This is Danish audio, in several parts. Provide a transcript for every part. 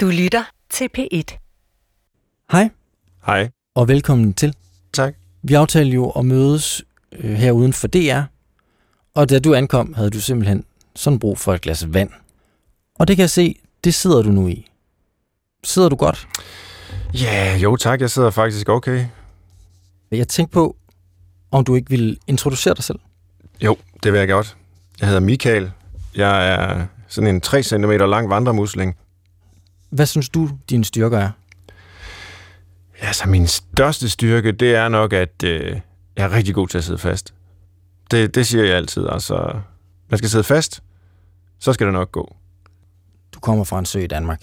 Du lytter til P1. Hej, Hej. og velkommen til. Tak. Vi aftalte jo at mødes øh, her uden for DR, og da du ankom, havde du simpelthen sådan brug for et glas vand. Og det kan jeg se, det sidder du nu i. Sidder du godt? Ja, jo tak. Jeg sidder faktisk okay. Jeg tænkte på, om du ikke ville introducere dig selv. Jo, det vil jeg godt. Jeg hedder Michael. Jeg er sådan en 3 cm lang vandremusling. Hvad synes du, dine styrker er? Ja, så min største styrke, det er nok, at øh, jeg er rigtig god til at sidde fast. Det, det siger jeg altid. Altså, man skal sidde fast, så skal det nok gå. Du kommer fra en sø i Danmark.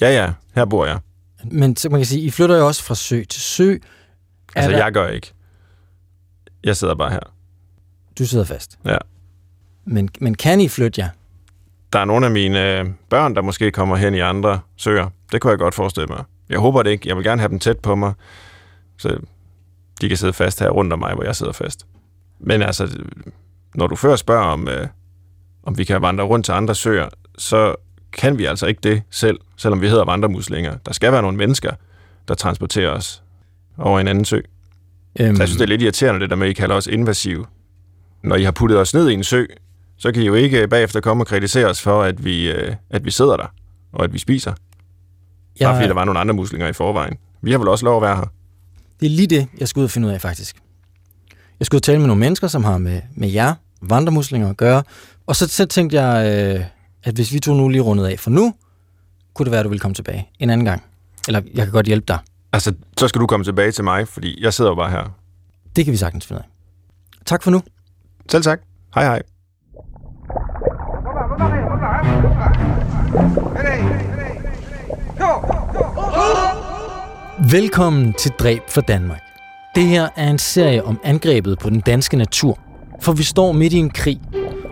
Ja, ja, her bor jeg. Men så man kan sige, I flytter jo også fra sø til sø. Altså, Er der- jeg gør ikke. Jeg sidder bare her. Du sidder fast. Ja. Men, men kan I flytte jer? Der er nogle af mine øh, børn, der måske kommer hen i andre søer. Det kunne jeg godt forestille mig. Jeg håber det ikke. Jeg vil gerne have dem tæt på mig, så de kan sidde fast her rundt om mig, hvor jeg sidder fast. Men altså, når du før spørger om, øh, om vi kan vandre rundt til andre søer, så kan vi altså ikke det selv, selvom vi hedder vandremuslinger. Der skal være nogle mennesker, der transporterer os over en anden sø. Øhm, Så jeg synes, det er lidt irriterende, det der med, at I kalder os invasive. Når I har puttet os ned i en sø, så kan I jo ikke bagefter komme og kritisere os for, at vi, øh, at vi sidder der, og at vi spiser. jeg, Bare fordi der var nogle andre muslinger i forvejen. Vi har vel også lov at være her. Det er lige det, jeg skal ud og finde ud af, faktisk. Jeg skulle tale med nogle mennesker, som har med, med jer, vandremuslinger, at gøre. Og så, så tænkte jeg, øh, at hvis vi to nu lige rundet af for nu, kunne det være, at du ville komme tilbage en anden gang. Eller jeg kan godt hjælpe dig. Altså, så skal du komme tilbage til mig, fordi jeg sidder jo bare her. Det kan vi sagtens finde ud af. Tak for nu. Selv tak. Hej hej. Velkommen til Dræb for Danmark. Det her er en serie om angrebet på den danske natur. For vi står midt i en krig,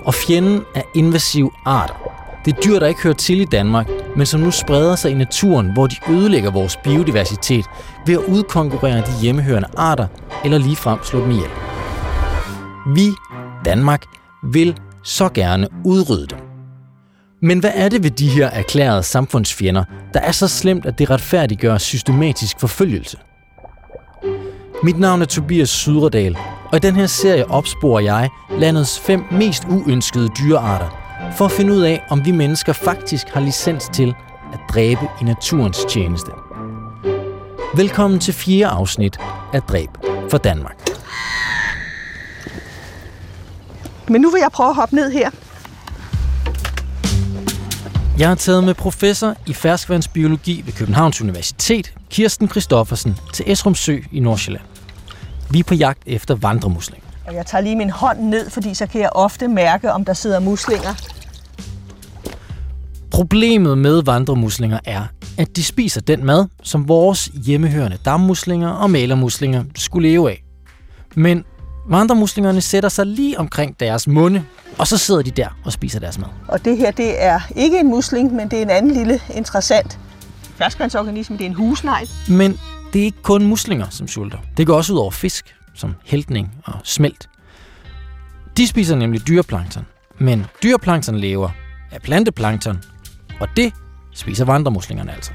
og fjenden er invasive arter. Det er dyr, der ikke hører til i Danmark, men som nu spreder sig i naturen, hvor de ødelægger vores biodiversitet ved at udkonkurrere de hjemmehørende arter eller ligefrem slå dem ihjel. Vi, Danmark, vil så gerne udrydde dem. Men hvad er det ved de her erklærede samfundsfjender, der er så slemt, at det retfærdiggør systematisk forfølgelse? Mit navn er Tobias Sydredal, og i den her serie opsporer jeg landets fem mest uønskede dyrearter, for at finde ud af, om vi mennesker faktisk har licens til at dræbe i naturens tjeneste. Velkommen til fjerde afsnit af Dræb for Danmark. Men nu vil jeg prøve at hoppe ned her. Jeg har taget med professor i ferskvandsbiologi ved Københavns Universitet, Kirsten Christoffersen, til Esrum Sø i Nordsjælland. Vi er på jagt efter vandremuslinger. Og jeg tager lige min hånd ned, fordi så kan jeg ofte mærke, om der sidder muslinger. Problemet med vandremuslinger er, at de spiser den mad, som vores hjemmehørende dammuslinger og malermuslinger skulle leve af. Men vandremuslingerne sætter sig lige omkring deres munde, og så sidder de der og spiser deres mad. Og det her, det er ikke en musling, men det er en anden lille interessant ferskvandsorganisme. Det er en husnegl. Men det er ikke kun muslinger, som sulter. Det går også ud over fisk, som heltning og smelt. De spiser nemlig dyreplankton. Men dyreplankton lever af planteplankton, og det spiser vandremuslingerne altså.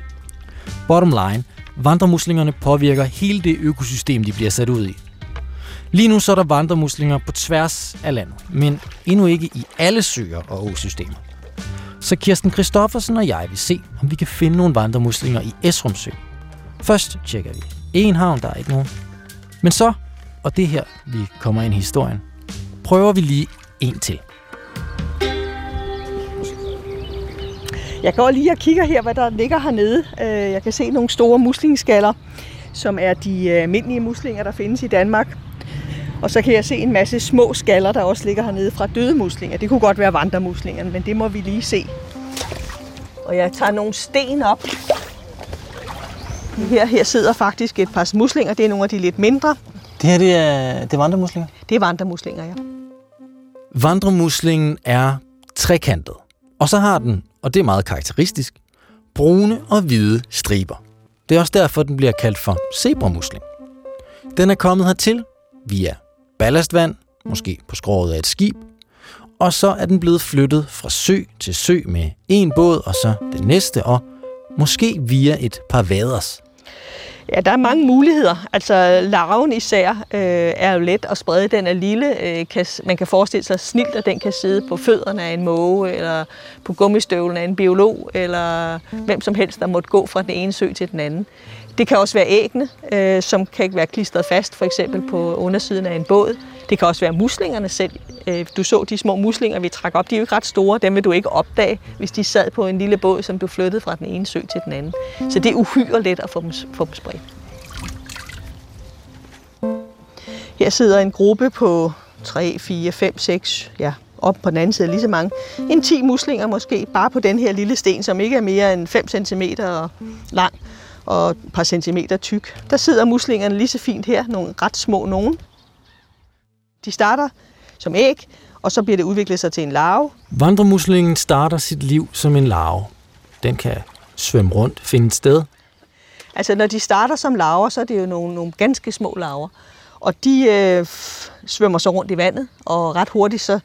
Bottom line, vandremuslingerne påvirker hele det økosystem, de bliver sat ud i. Lige nu så er der vandremuslinger på tværs af landet, men endnu ikke i alle søer og åsystemer. Så Kirsten Kristoffersen og jeg vil se, om vi kan finde nogle vandremuslinger i Esrum Sø. Først tjekker vi en havn, der er ikke nogen. Men så, og det her, vi kommer ind i historien, prøver vi lige en til. Jeg går lige og kigger her, hvad der ligger hernede. Øh, jeg kan se nogle store muslingeskaller, som er de øh, almindelige muslinger, der findes i Danmark. Og så kan jeg se en masse små skaller, der også ligger hernede fra døde muslinger. Det kunne godt være vandremuslingerne, men det må vi lige se. Og jeg tager nogle sten op. Her, her sidder faktisk et par muslinger. Det er nogle af de lidt mindre. Det her, det er, det er vandremuslinger? Det er vandremuslinger, ja. Vandremuslingen er trekantet. Og så har den, og det er meget karakteristisk, brune og hvide striber. Det er også derfor, den bliver kaldt for zebramusling. Den er kommet hertil via ballastvand, måske på skroget af et skib, og så er den blevet flyttet fra sø til sø med en båd, og så det næste, og Måske via et par vaders. Ja, der er mange muligheder. Altså larven især øh, er jo let at sprede. Den er lille. Øh, kan, man kan forestille sig snilt, at den kan sidde på fødderne af en måge, eller på gummistøvlen af en biolog, eller hvem som helst, der måtte gå fra den ene sø til den anden. Det kan også være æggene, øh, som kan ikke være klistret fast, for eksempel på undersiden af en båd. Det kan også være muslingerne selv. Øh, du så de små muslinger, vi trak op, de er jo ikke ret store. Dem vil du ikke opdage, hvis de sad på en lille båd, som du flyttede fra den ene sø til den anden. Så det er uhyre let at få dem, få dem spredt. Her sidder en gruppe på 3, 4, 5, 6, ja, op på den anden side lige så mange. En 10 muslinger måske, bare på den her lille sten, som ikke er mere end 5 cm lang og et par centimeter tyk. Der sidder muslingerne lige så fint her, nogle ret små nogen. De starter som æg, og så bliver det udviklet sig til en larve. Vandremuslingen starter sit liv som en larve. Den kan svømme rundt, finde et sted. Altså når de starter som larver, så er det jo nogle, nogle ganske små larver. Og de øh, svømmer så rundt i vandet, og ret hurtigt så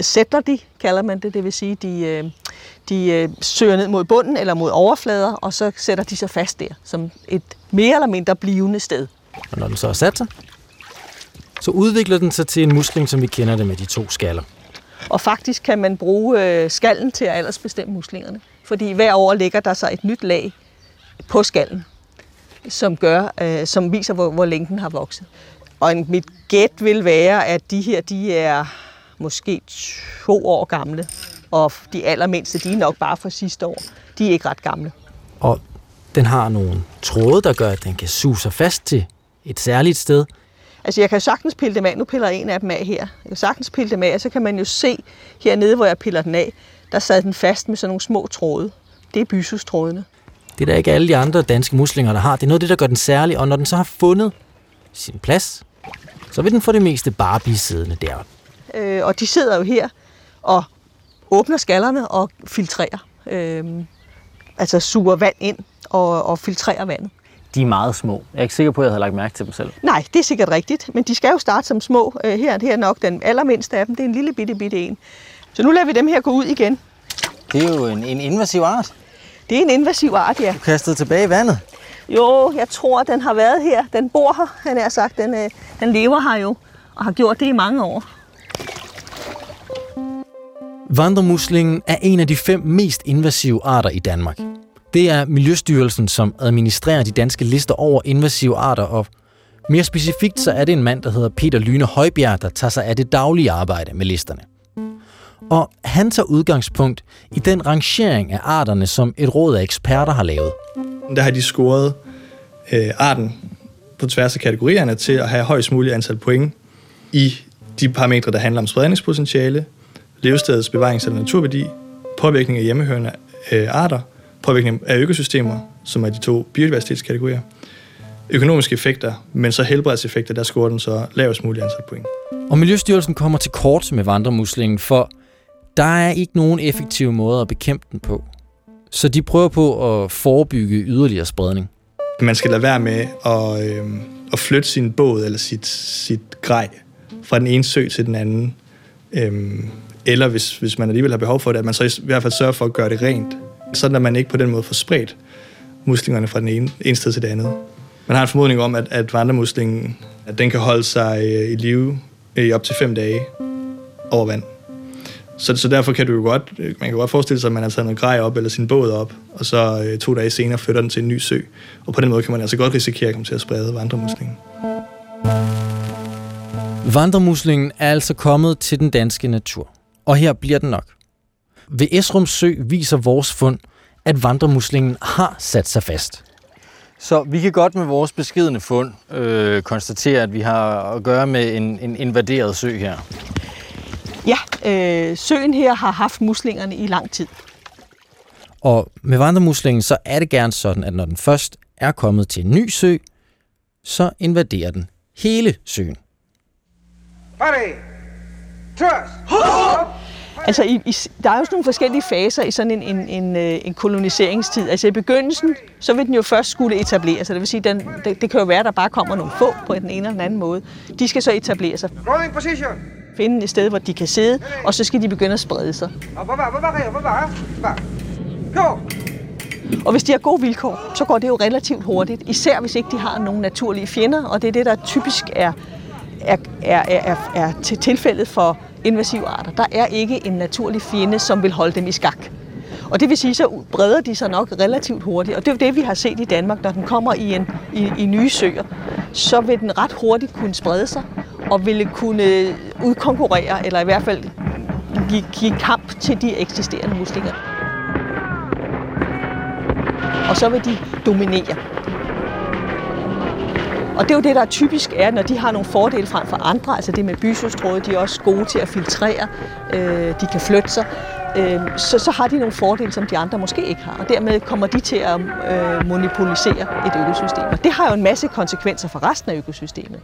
sætter de, kalder man det. Det vil sige, de, øh, de øh, søger ned mod bunden eller mod overflader, og så sætter de sig fast der, som et mere eller mindre blivende sted. Og når den så er sat sig, så udvikler den sig til en musling, som vi kender det med de to skaller. Og faktisk kan man bruge øh, skallen til at aldersbestemme muslingerne. Fordi hver år ligger der så et nyt lag på skallen, som, gør, øh, som viser, hvor, hvor længe den har vokset. Og en, mit gæt vil være, at de her de er måske to år gamle, og de allermindste, de er nok bare fra sidste år. De er ikke ret gamle. Og den har nogle tråde, der gør, at den kan suge sig fast til et særligt sted. Altså jeg kan sagtens pille dem af. Nu piller jeg en af dem af her. Jeg kan sagtens pille dem af, og så kan man jo se hernede, hvor jeg piller den af, der sad den fast med sådan nogle små tråde. Det er bysustrådene. Det er der ikke alle de andre danske muslinger, der har. Det er noget af det, der gør den særlig. Og når den så har fundet sin plads, så vil den for det meste bare blive siddende der. Øh, og de sidder jo her og åbner skallerne og filtrerer. Øh, altså suger vand ind og, og filtrerer vandet. De er meget små. Jeg er ikke sikker på, at jeg havde lagt mærke til dem selv. Nej, det er sikkert rigtigt, men de skal jo starte som små. Øh, her, her er nok den allermindste af dem. Det er en lille bitte, bitte en. Så nu lader vi dem her gå ud igen. Det er jo en, en invasiv art. Det er en invasiv art, ja. Du kastede tilbage i vandet. Jo, jeg tror, den har været her. Den bor her, han er sagt. Den, øh, den lever her jo, og har gjort det i mange år. Vandremuslingen er en af de fem mest invasive arter i Danmark. Det er Miljøstyrelsen, som administrerer de danske lister over invasive arter, og mere specifikt så er det en mand, der hedder Peter Lyne Højbjerg, der tager sig af det daglige arbejde med listerne. Og han tager udgangspunkt i den rangering af arterne, som et råd af eksperter har lavet. Der har de scoret øh, arten på tværs af kategorierne til at have højst muligt antal point i de parametre, der handler om spredningspotentiale, levestedets bevarings- eller naturværdi, påvirkning af hjemmehørende øh, arter, påvirkning af økosystemer, som er de to biodiversitetskategorier, økonomiske effekter, men så helbredseffekter, der scorer den så lavest muligt antal point. Og Miljøstyrelsen kommer til kort med vandremuslingen, for der er ikke nogen effektiv måde at bekæmpe den på. Så de prøver på at forebygge yderligere spredning. Man skal lade være med at, øh, at flytte sin båd eller sit, sit grej fra den ene sø til den anden. Øh, eller hvis, hvis man alligevel har behov for det, at man så i hvert fald sørger for at gøre det rent, sådan at man ikke på den måde får spredt muslingerne fra den ene, ene sted til det andet. Man har en formodning om, at, at vandremuslingen at den kan holde sig øh, i live øh, i op til fem dage over vand. Så, så derfor kan du jo godt, øh, man kan godt forestille sig, at man har taget noget grej op eller sin båd op, og så øh, to dage senere flytter den til en ny sø. Og på den måde kan man altså godt risikere at komme til at sprede vandremuslingen. Vandremuslingen er altså kommet til den danske natur, og her bliver den nok. Ved Esrum Sø viser vores fund, at vandremuslingen har sat sig fast. Så vi kan godt med vores beskedende fund øh, konstatere, at vi har at gøre med en, en invaderet sø her. Ja, øh, søen her har haft muslingerne i lang tid. Og med vandremuslingen, så er det gerne sådan, at når den først er kommet til en ny sø, så invaderer den hele søen. Ready. Altså, i, i, der er jo sådan nogle forskellige faser i sådan en, en, en, øh, en koloniseringstid. Altså i begyndelsen, så vil den jo først skulle etablere sig. Det vil sige, den, det, det kan jo være, at der bare kommer nogle få på den ene eller den anden måde. De skal så etablere sig, finde et sted, hvor de kan sidde, og så skal de begynde at sprede sig. Og hvis de har gode vilkår, så går det jo relativt hurtigt, især hvis ikke de har nogle naturlige fjender, og det er det, der typisk er, er, er, er, er til tilfældet for invasive arter. Der er ikke en naturlig fjende, som vil holde dem i skak. Og det vil sige, så breder de sig nok relativt hurtigt. Og det er det, vi har set i Danmark, når den kommer i, en, i, i nye søer. Så vil den ret hurtigt kunne sprede sig, og ville kunne udkonkurrere, eller i hvert fald give, give kamp til de eksisterende muslinger. Og så vil de dominere. Og det er jo det, der typisk er, når de har nogle fordele frem for andre. Altså det med bysøstråde, de er også gode til at filtrere. Øh, de kan flytte sig. Øh, så, så har de nogle fordele, som de andre måske ikke har. Og dermed kommer de til at øh, monopolisere et økosystem. Og det har jo en masse konsekvenser for resten af økosystemet.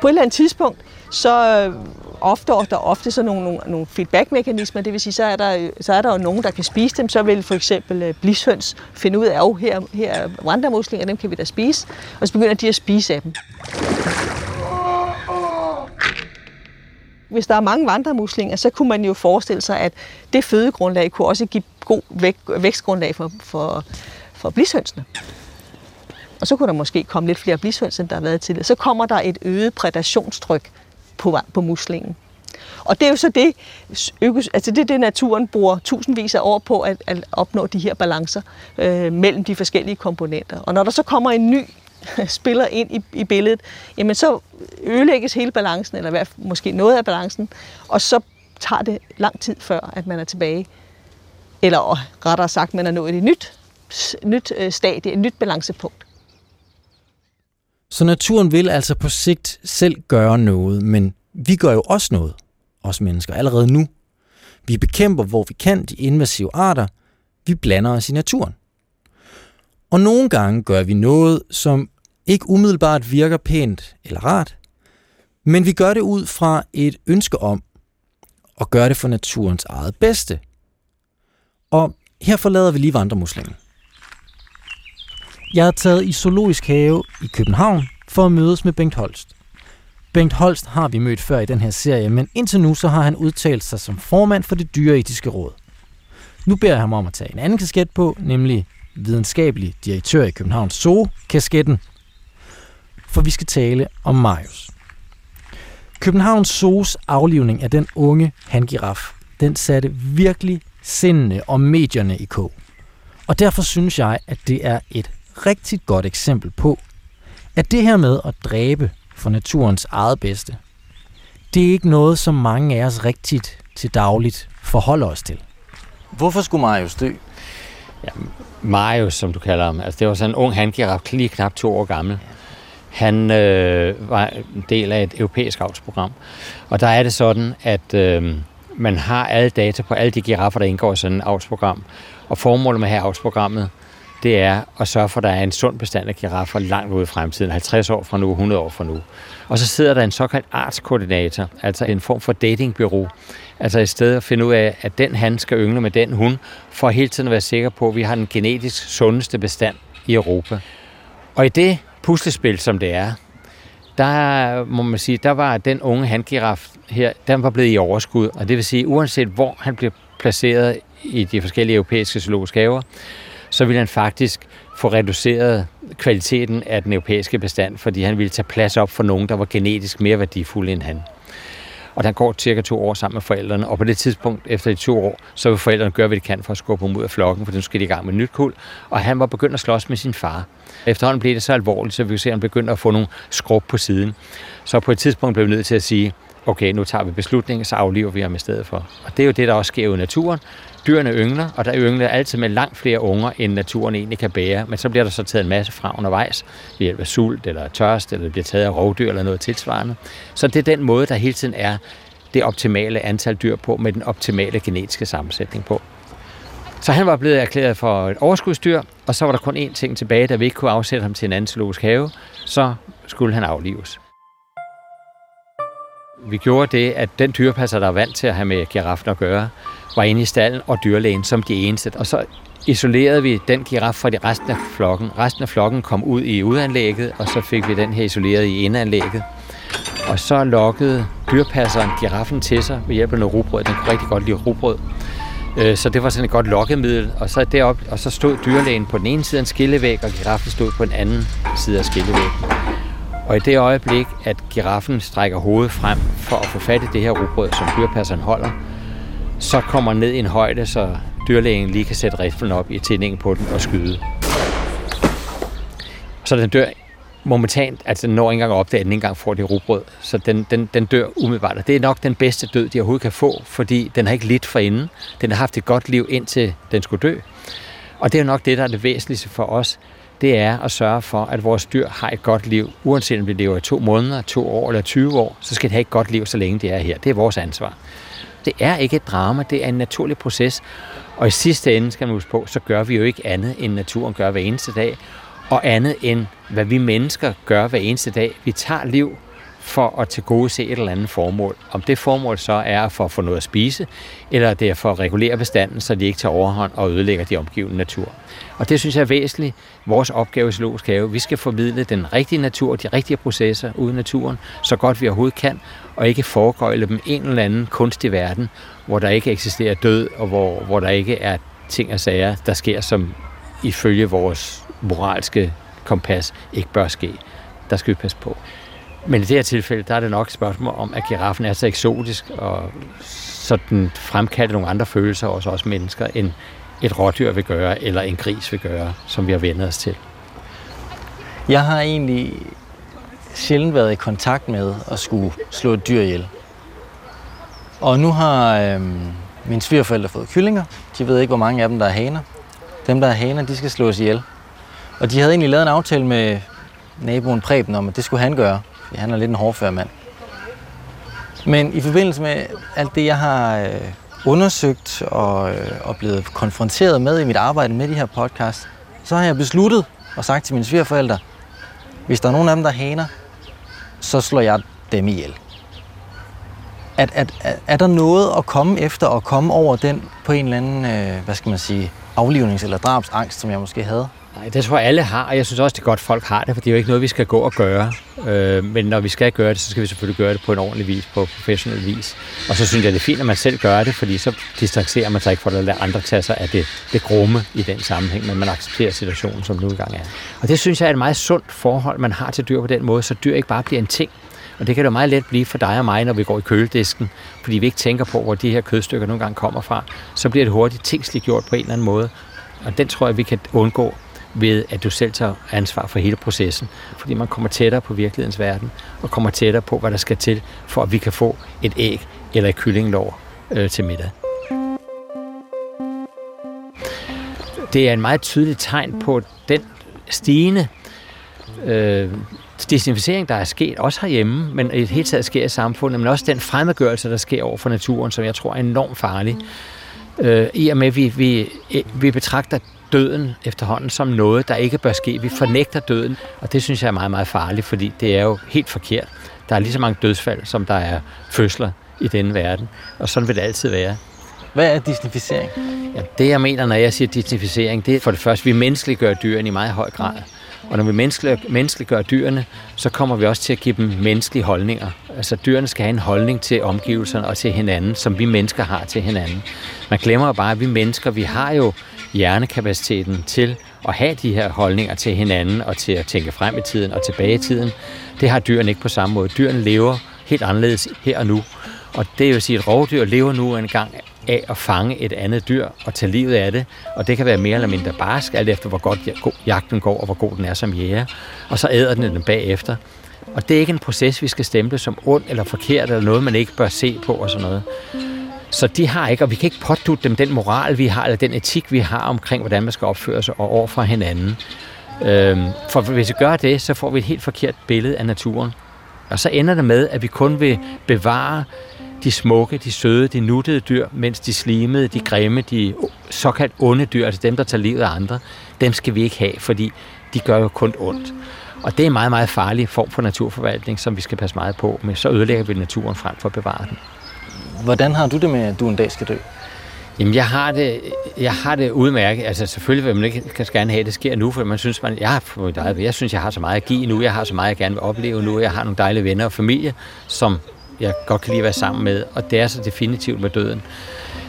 På et eller andet tidspunkt, så opstår der ofte sådan nogle, nogle, nogle feedback-mekanismer, det vil sige, så er, der, så er der jo nogen, der kan spise dem, så vil for eksempel øh, blishøns finde ud af, at oh, her, her er vandremuslinger, dem kan vi da spise, og så begynder de at spise af dem. Hvis der er mange vandremuslinger, så kunne man jo forestille sig, at det fødegrundlag kunne også give god vækstgrundlag for, for, for blishønsene. Og så kunne der måske komme lidt flere blishøns, end der har været tidligere. Så kommer der et øget prædationstryk på, på muslingen. Og det er jo så det, altså det, det naturen bruger tusindvis af år på at, at opnå de her balancer øh, mellem de forskellige komponenter. Og når der så kommer en ny spiller ind i, i billedet, jamen så ødelægges hele balancen, eller hvert, måske noget af balancen, og så tager det lang tid før, at man er tilbage. Eller rettere sagt, man er nået et nyt, nyt øh, stadie, et nyt balancepunkt. Så naturen vil altså på sigt selv gøre noget, men vi gør jo også noget, os mennesker, allerede nu. Vi bekæmper, hvor vi kan, de invasive arter. Vi blander os i naturen. Og nogle gange gør vi noget, som ikke umiddelbart virker pænt eller rart, men vi gør det ud fra et ønske om at gøre det for naturens eget bedste. Og her forlader vi lige vandremuslingen. Jeg er taget i Zoologisk Have i København for at mødes med Bengt Holst. Bengt Holst har vi mødt før i den her serie, men indtil nu så har han udtalt sig som formand for det dyreetiske råd. Nu beder jeg ham om at tage en anden kasket på, nemlig videnskabelig direktør i Københavns Zoo, kasketten. For vi skal tale om Marius. Københavns Zoos aflivning af den unge hangiraf, den satte virkelig sindene og medierne i kog. Og derfor synes jeg, at det er et rigtig godt eksempel på, at det her med at dræbe for naturens eget bedste, det er ikke noget, som mange af os rigtigt til dagligt forholder os til. Hvorfor skulle Marius dø? Ja, Marius, som du kalder ham, altså det var sådan en ung handgiraf, lige knap to år gammel. Han øh, var en del af et europæisk avlsprogram. Og der er det sådan, at øh, man har alle data på alle de giraffer, der indgår i sådan et avlsprogram. Og formålet med at have avlsprogrammet, det er at sørge for, at der er en sund bestand af giraffer langt ude i fremtiden, 50 år fra nu, 100 år fra nu. Og så sidder der en såkaldt artskoordinator, altså en form for datingbyrå, altså i stedet at finde ud af, at den han skal yngle med den hun, for hele tiden at være sikker på, at vi har den genetisk sundeste bestand i Europa. Og i det puslespil, som det er, der må man sige, der var den unge handgiraf her, den var blevet i overskud, og det vil sige, uanset hvor han blev placeret i de forskellige europæiske zoologiske haver, så ville han faktisk få reduceret kvaliteten af den europæiske bestand, fordi han ville tage plads op for nogen, der var genetisk mere værdifulde end han. Og han går cirka to år sammen med forældrene, og på det tidspunkt, efter de to år, så vil forældrene gøre, hvad de kan for at skubbe ham ud af flokken, for nu skal de i gang med nyt kul. Og han var begyndt at slås med sin far. Efterhånden blev det så alvorligt, så vi kunne se, at han begyndte at få nogle skrub på siden. Så på et tidspunkt blev vi nødt til at sige, okay, nu tager vi beslutningen, så afliver vi ham i stedet for. Og det er jo det, der også sker i naturen. Dyrene yngler, og der yngler altid med langt flere unger, end naturen egentlig kan bære. Men så bliver der så taget en masse fra undervejs, ved hjælp af sult eller tørst, eller det bliver taget af rovdyr eller noget tilsvarende. Så det er den måde, der hele tiden er det optimale antal dyr på, med den optimale genetiske sammensætning på. Så han var blevet erklæret for et overskudsdyr, og så var der kun én ting tilbage, da vi ikke kunne afsætte ham til en anden zoologisk have, så skulle han aflives. Vi gjorde det, at den dyrepasser, der er vant til at have med giraffen at gøre, var inde i stallen og dyrlægen som de eneste. Og så isolerede vi den giraf fra de resten af flokken. Resten af flokken kom ud i udanlægget, og så fik vi den her isoleret i indanlægget. Og så lokkede dyrpasseren giraffen til sig ved hjælp af noget rugbrød. Den kunne rigtig godt lide rugbrød. Øh, så det var sådan et godt lokkemiddel. Og så, derop, og så stod dyrlægen på den ene side af en skillevæg, og giraffen stod på den anden side af skillevæggen. Og i det øjeblik, at giraffen strækker hovedet frem for at få fat i det her rugbrød, som dyrpasseren holder, så kommer ned i en højde, så dyrlægen lige kan sætte riflen op i tændingen på den og skyde. Så den dør momentant, altså den når ikke engang op, at den ikke engang får det rugbrød. Så den, den, den dør umiddelbart. Og det er nok den bedste død, de overhovedet kan få, fordi den har ikke lidt for inden. Den har haft et godt liv, indtil den skulle dø. Og det er nok det, der er det væsentligste for os. Det er at sørge for, at vores dyr har et godt liv. Uanset om de lever i to måneder, to år eller 20 år, så skal de have et godt liv, så længe de er her. Det er vores ansvar. Det er ikke et drama, det er en naturlig proces. Og i sidste ende, skal man huske på, så gør vi jo ikke andet, end naturen gør hver eneste dag og andet end, hvad vi mennesker gør hver eneste dag. Vi tager liv for at tilgodese et eller andet formål. Om det formål så er for at få noget at spise, eller det er for at regulere bestanden, så de ikke tager overhånd og ødelægger de omgivende natur. Og det synes jeg er væsentligt. Vores opgave i Zoologisk Have, vi skal formidle den rigtige natur, de rigtige processer ude i naturen, så godt vi overhovedet kan, og ikke foregøjle dem en eller anden kunstig verden, hvor der ikke eksisterer død, og hvor, hvor der ikke er ting og sager, der sker som ifølge vores moralske kompas ikke bør ske. Der skal vi passe på. Men i det her tilfælde, der er det nok et spørgsmål om, at giraffen er så eksotisk, og så den fremkalder nogle andre følelser hos os mennesker, end et rådyr vil gøre, eller en gris vil gøre, som vi har vendt os til. Jeg har egentlig sjældent været i kontakt med at skulle slå et dyr ihjel. Og nu har øhm, mine svigerforældre fået kyllinger. De ved ikke, hvor mange af dem, der er haner. Dem, der er haner, de skal slås ihjel. Og de havde egentlig lavet en aftale med naboen Preben om, at det skulle han gøre. Han er lidt en hårdfør mand. Men i forbindelse med alt det, jeg har øh, undersøgt og, øh, og blevet konfronteret med i mit arbejde med de her podcast, så har jeg besluttet og sagt til mine svigerforældre, hvis der er nogen af dem, der haner, så slår jeg dem ihjel. At, at, at, er der noget at komme efter og komme over den på en eller anden, øh, hvad skal man sige, aflivnings- eller drabsangst, som jeg måske havde? Nej, det tror jeg alle har, og jeg synes også, det er godt, folk har det, for det er jo ikke noget, vi skal gå og gøre. Øh, men når vi skal gøre det, så skal vi selvfølgelig gøre det på en ordentlig vis, på professionel vis. Og så synes jeg, det er fint, at man selv gør det, fordi så distancerer man sig ikke for at lade andre tage sig af det, det grumme i den sammenhæng, men man accepterer situationen, som nu engang er. Og det synes jeg er et meget sundt forhold, man har til dyr på den måde, så dyr ikke bare bliver en ting, og det kan jo meget let blive for dig og mig, når vi går i køledisken, fordi vi ikke tænker på, hvor de her kødstykker nogle gange kommer fra. Så bliver det hurtigt tingsligt gjort på en eller anden måde. Og den tror jeg, vi kan undgå ved, at du selv tager ansvar for hele processen. Fordi man kommer tættere på virkelighedens verden, og kommer tættere på, hvad der skal til, for at vi kan få et æg eller et kyllinglår øh, til middag. Det er en meget tydelig tegn på den stigende øh, desinficering, der er sket, også herhjemme, men i det hele taget sker i samfundet, men også den fremmedgørelse, der sker over for naturen, som jeg tror er enormt farlig. Øh, I og med, at vi, vi, vi betragter døden efterhånden som noget, der ikke bør ske. Vi fornægter døden, og det synes jeg er meget, meget farligt, fordi det er jo helt forkert. Der er lige så mange dødsfald, som der er fødsler i denne verden, og sådan vil det altid være. Hvad er disnificering? Ja, det jeg mener, når jeg siger disnificering, det er for det første, vi menneskeliggør dyrene i meget høj grad. Og når vi menneskeliggør dyrene, så kommer vi også til at give dem menneskelige holdninger. Altså dyrene skal have en holdning til omgivelserne og til hinanden, som vi mennesker har til hinanden. Man glemmer bare, at vi mennesker, vi har jo hjernekapaciteten til at have de her holdninger til hinanden og til at tænke frem i tiden og tilbage i tiden. Det har dyrene ikke på samme måde. Dyrene lever helt anderledes her og nu. Og det vil sige, at rovdyr lever nu en gang af at fange et andet dyr og tage livet af det. Og det kan være mere eller mindre barsk, alt efter hvor godt jagten går og hvor god den er som jæger. Og så æder den den bagefter. Og det er ikke en proces, vi skal stemple som ond eller forkert, eller noget, man ikke bør se på og sådan noget. Så de har ikke, og vi kan ikke pådutte dem den moral, vi har, eller den etik, vi har omkring, hvordan man skal opføre sig og over for hinanden. Øhm, for hvis vi gør det, så får vi et helt forkert billede af naturen. Og så ender det med, at vi kun vil bevare de smukke, de søde, de nuttede dyr, mens de slimede, de grimme, de såkaldt onde dyr, altså dem, der tager livet af andre, dem skal vi ikke have, fordi de gør jo kun ondt. Og det er en meget, meget farlig form for naturforvaltning, som vi skal passe meget på med. Så ødelægger vi naturen frem for at bevare den. Hvordan har du det med, at du en dag skal dø? Jamen, jeg har det, jeg har det udmærket. Altså, selvfølgelig vil man ikke kan gerne have, at det sker nu, for man synes, man, jeg, har, jeg synes, jeg har så meget at give nu, jeg har så meget, jeg gerne vil opleve nu, jeg har nogle dejlige venner og familie, som jeg godt kan lide at være sammen med, og det er så definitivt med døden.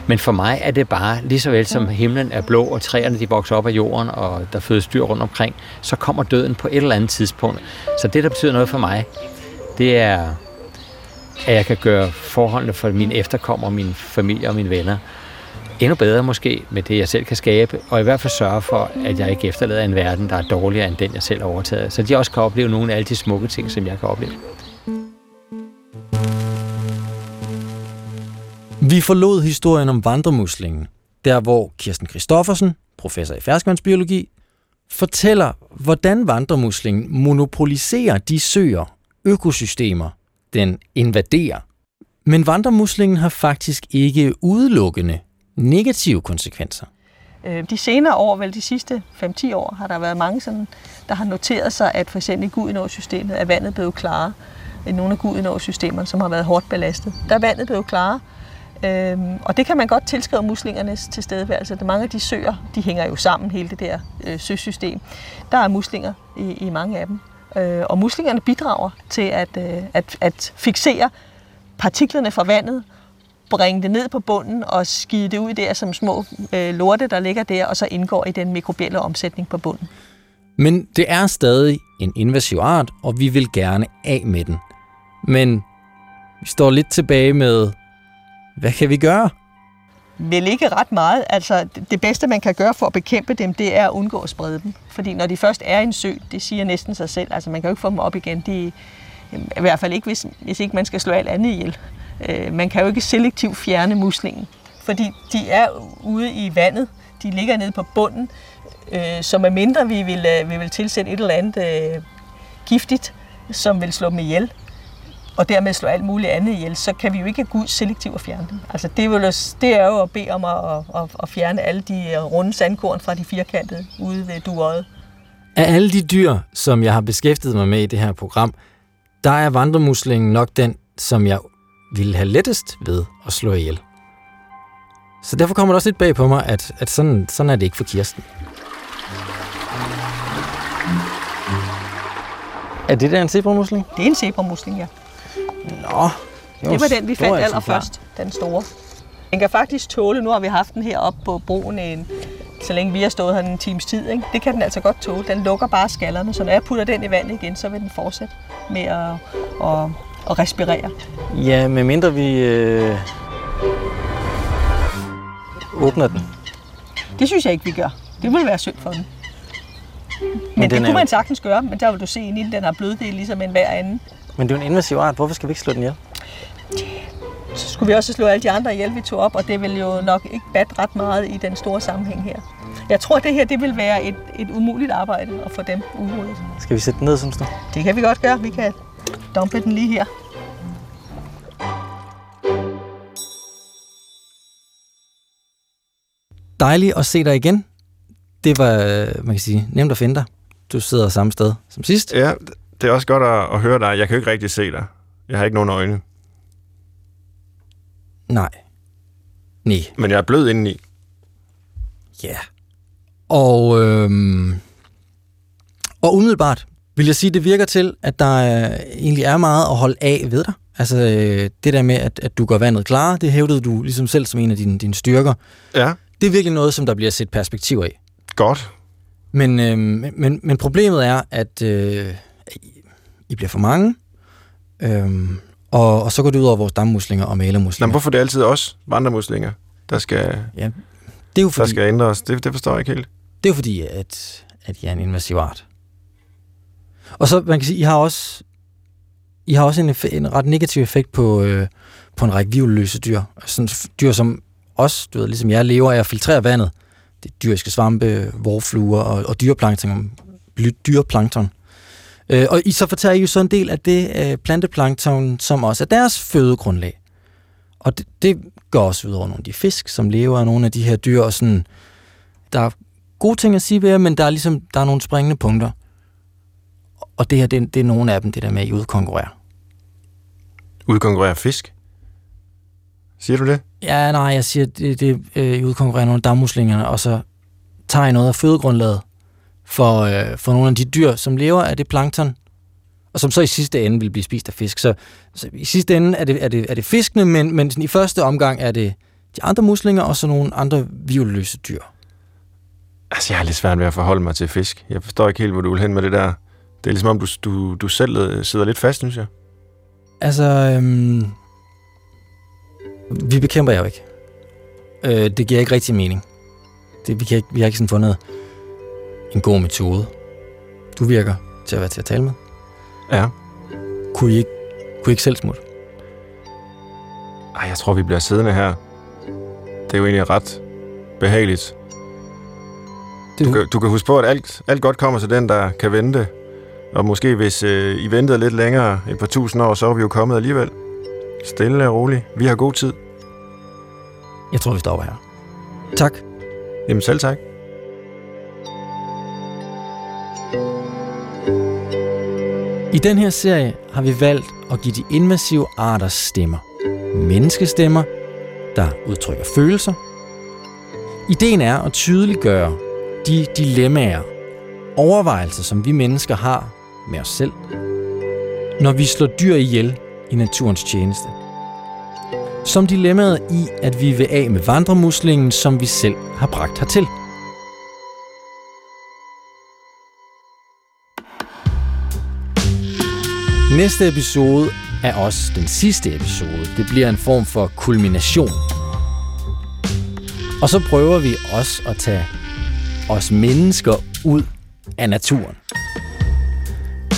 Men for mig er det bare, lige så vel som himlen er blå, og træerne de vokser op af jorden, og der fødes dyr rundt omkring, så kommer døden på et eller andet tidspunkt. Så det, der betyder noget for mig, det er, at jeg kan gøre forholdene for mine efterkommere, min familie og mine venner endnu bedre måske med det, jeg selv kan skabe, og i hvert fald sørge for, at jeg ikke efterlader en verden, der er dårligere end den, jeg selv har overtaget. Så de også kan opleve nogle af alle de smukke ting, som jeg kan opleve. Vi forlod historien om vandremuslingen, der hvor Kirsten Christoffersen, professor i ferskvandsbiologi, fortæller, hvordan vandremuslingen monopoliserer de søer, økosystemer, den invaderer. Men vandremuslingen har faktisk ikke udelukkende negative konsekvenser. Øh, de senere år, vel de sidste 5-10 år, har der været mange, sådan, der har noteret sig, at for eksempel i Gudenårssystemet er vandet blevet klarere i nogle af Gudenårssystemerne, som har været hårdt belastet. Der er vandet blevet klarere, øhm, og det kan man godt tilskrive muslingernes tilstedeværelse. Det mange af de søer, de hænger jo sammen, hele det der øh, søsystem. Der er muslinger i, i mange af dem. Øh, og muslingerne bidrager til at, øh, at, at fixere partiklerne fra vandet, bringe det ned på bunden og skide det ud der som små øh, lorte, der ligger der, og så indgår i den mikrobielle omsætning på bunden. Men det er stadig en invasiv art, og vi vil gerne af med den. Men vi står lidt tilbage med, hvad kan vi gøre? Vel ikke ret meget. Altså, det bedste, man kan gøre for at bekæmpe dem, det er at undgå at sprede dem. Fordi når de først er i en sø, det siger næsten sig selv. Altså, man kan jo ikke få dem op igen. De, I hvert fald ikke, hvis, hvis ikke man skal slå alt andet ihjel. Øh, man kan jo ikke selektivt fjerne muslingen, fordi de er ude i vandet. De ligger nede på bunden, øh, så med mindre vi vil, øh, vi vil tilsætte et eller andet øh, giftigt, som vil slå dem ihjel, og dermed slå alt muligt andet ihjel, så kan vi jo ikke gå ud selektivt og fjerne dem. Altså det, vil, det er jo at bede om at, at, at fjerne alle de runde sandkorn fra de firkantede ude ved duøjet. Af alle de dyr, som jeg har beskæftiget mig med i det her program, der er vandremuslingen nok den, som jeg ville have lettest ved at slå ihjel. Så derfor kommer det også lidt bag på mig, at, at sådan, sådan er det ikke for Kirsten. Er det der en zebramusling? Det er en zebramusling, ja. Nå, Det var den, vi fandt allerførst, den store. Den kan faktisk tåle, nu har vi haft den her op på broen en, så længe vi har stået her en times tid. Ikke? Det kan den altså godt tåle. Den lukker bare skallerne, så når jeg putter den i vandet igen, så vil den fortsætte med at, at, at respirere. Ja, medmindre vi øh, åbner den. Det synes jeg ikke, vi gør. Det ville være synd for den. Men, men det den kunne er- man sagtens gøre, men der vil du se ind i den, den har bløddel ligesom en hver anden. Men det er jo en invasiv art. Hvorfor skal vi ikke slå den ihjel? Så skulle vi også slå alle de andre ihjel, vi tog op, og det vil jo nok ikke batte ret meget i den store sammenhæng her. Jeg tror, at det her det vil være et, et umuligt arbejde at få dem udryddet. Skal vi sætte den ned, synes du? Det kan vi godt gøre. Vi kan dumpe den lige her. Dejligt at se dig igen. Det var, øh, man kan sige, nemt at finde dig. Du sidder samme sted som sidst. Ja, det er også godt at, at høre dig. Jeg kan jo ikke rigtig se dig. Jeg har ikke nogen øjne. Nej. Nej. Men jeg er blød indeni. Ja. Og, øhm, og umiddelbart vil jeg sige, det virker til, at der egentlig er meget at holde af ved dig. Altså øh, det der med, at, at du gør vandet klar, det hævdede du ligesom selv som en af dine, dine styrker. Ja, Det er virkelig noget, som der bliver set perspektiv af. godt. Men, øh, men, men problemet er, at øh, I- bliver for mange, øh, og, og så går det ud over vores dammuslinger og malermuslinger. men hvorfor er det altid os vandremuslinger, der skal, Ja, det er jo der fordi, skal ændres? Det, det forstår jeg ikke helt. det er jo fordi at, at I er en invasiv art. Og så, man kan sige, I har også, I har også en, en ret negativ effekt på, øh, på en række virulløse dyr. Sådan dyr som os, du ved, ligesom jeg, lever af at filtrere vandet. Det er dyriske svampe, vorfluer og, og dyrplankton. bly- dyrplankton. Øh, og I så fortæller I jo så en del af det øh, planteplankton, som også er deres fødegrundlag. Og det, det går også ud over nogle af de fisk, som lever af nogle af de her dyr, og sådan, der er gode ting at sige ved jer, men der er ligesom, der er nogle springende punkter. Og det her, det, er- det er nogle af dem, det der med, at I udkonkurrerer. Udkonkurrere fisk? Siger du det? Ja, nej, jeg siger, det, det øh, I udkonkurrerer nogle af dammuslingerne, og så tager I noget af fødegrundlaget for, øh, for nogle af de dyr, som lever af det plankton, og som så i sidste ende vil blive spist af fisk. Så, så i sidste ende er det, er det, er det fiskene, men, men i første omgang er det de andre muslinger og så nogle andre violøse dyr. Altså, jeg har lidt svært ved at forholde mig til fisk. Jeg forstår ikke helt, hvor du vil hen med det der. Det er ligesom om, du, du, du selv øh, sidder lidt fast, synes jeg. Altså, øhm, vi bekæmper jer jo ikke. Øh, det giver ikke rigtig mening. Det, vi, kan ikke, vi har ikke sådan fundet en god metode. Du virker til at være til at tale med. Ja. Kunne I ikke, kunne I ikke selv smutte? Ej, jeg tror, vi bliver siddende her. Det er jo egentlig ret behageligt. Det, Du kan, du kan huske på, at alt, alt godt kommer til den, der kan vente. Og måske hvis øh, I ventede lidt længere, et par tusind år, så er vi jo kommet alligevel. Stille og roligt. Vi har god tid. Jeg tror, vi stopper her. Tak. Jamen selv tak. Den her serie har vi valgt at give de invasive arters stemmer. Menneskestemmer, der udtrykker følelser. Ideen er at tydeliggøre de dilemmaer, overvejelser, som vi mennesker har med os selv, når vi slår dyr ihjel i naturens tjeneste. Som dilemmaet i, at vi vil af med vandremuslingen, som vi selv har bragt hertil. Næste episode er også den sidste episode. Det bliver en form for kulmination. Og så prøver vi også at tage os mennesker ud af naturen.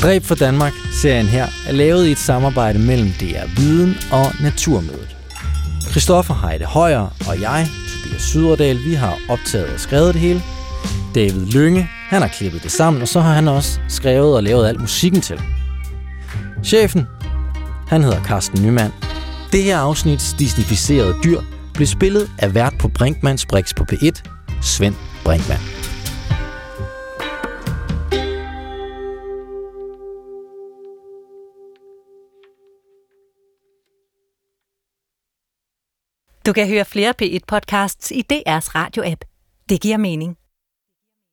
Dræb for Danmark, serien her, er lavet i et samarbejde mellem DR Viden og Naturmødet. Christoffer Heide Højer og jeg, Tobias Syderdal, vi har optaget og skrevet det hele. David Lynge, han har klippet det sammen, og så har han også skrevet og lavet al musikken til. Chefen, han hedder Carsten Nyman. Det her afsnit, disnificerede dyr, blev spillet af vært på Brinkmanns Brix på P1, Svend Brinkmann. Du kan høre flere P1-podcasts i DR's radio-app. Det giver mening.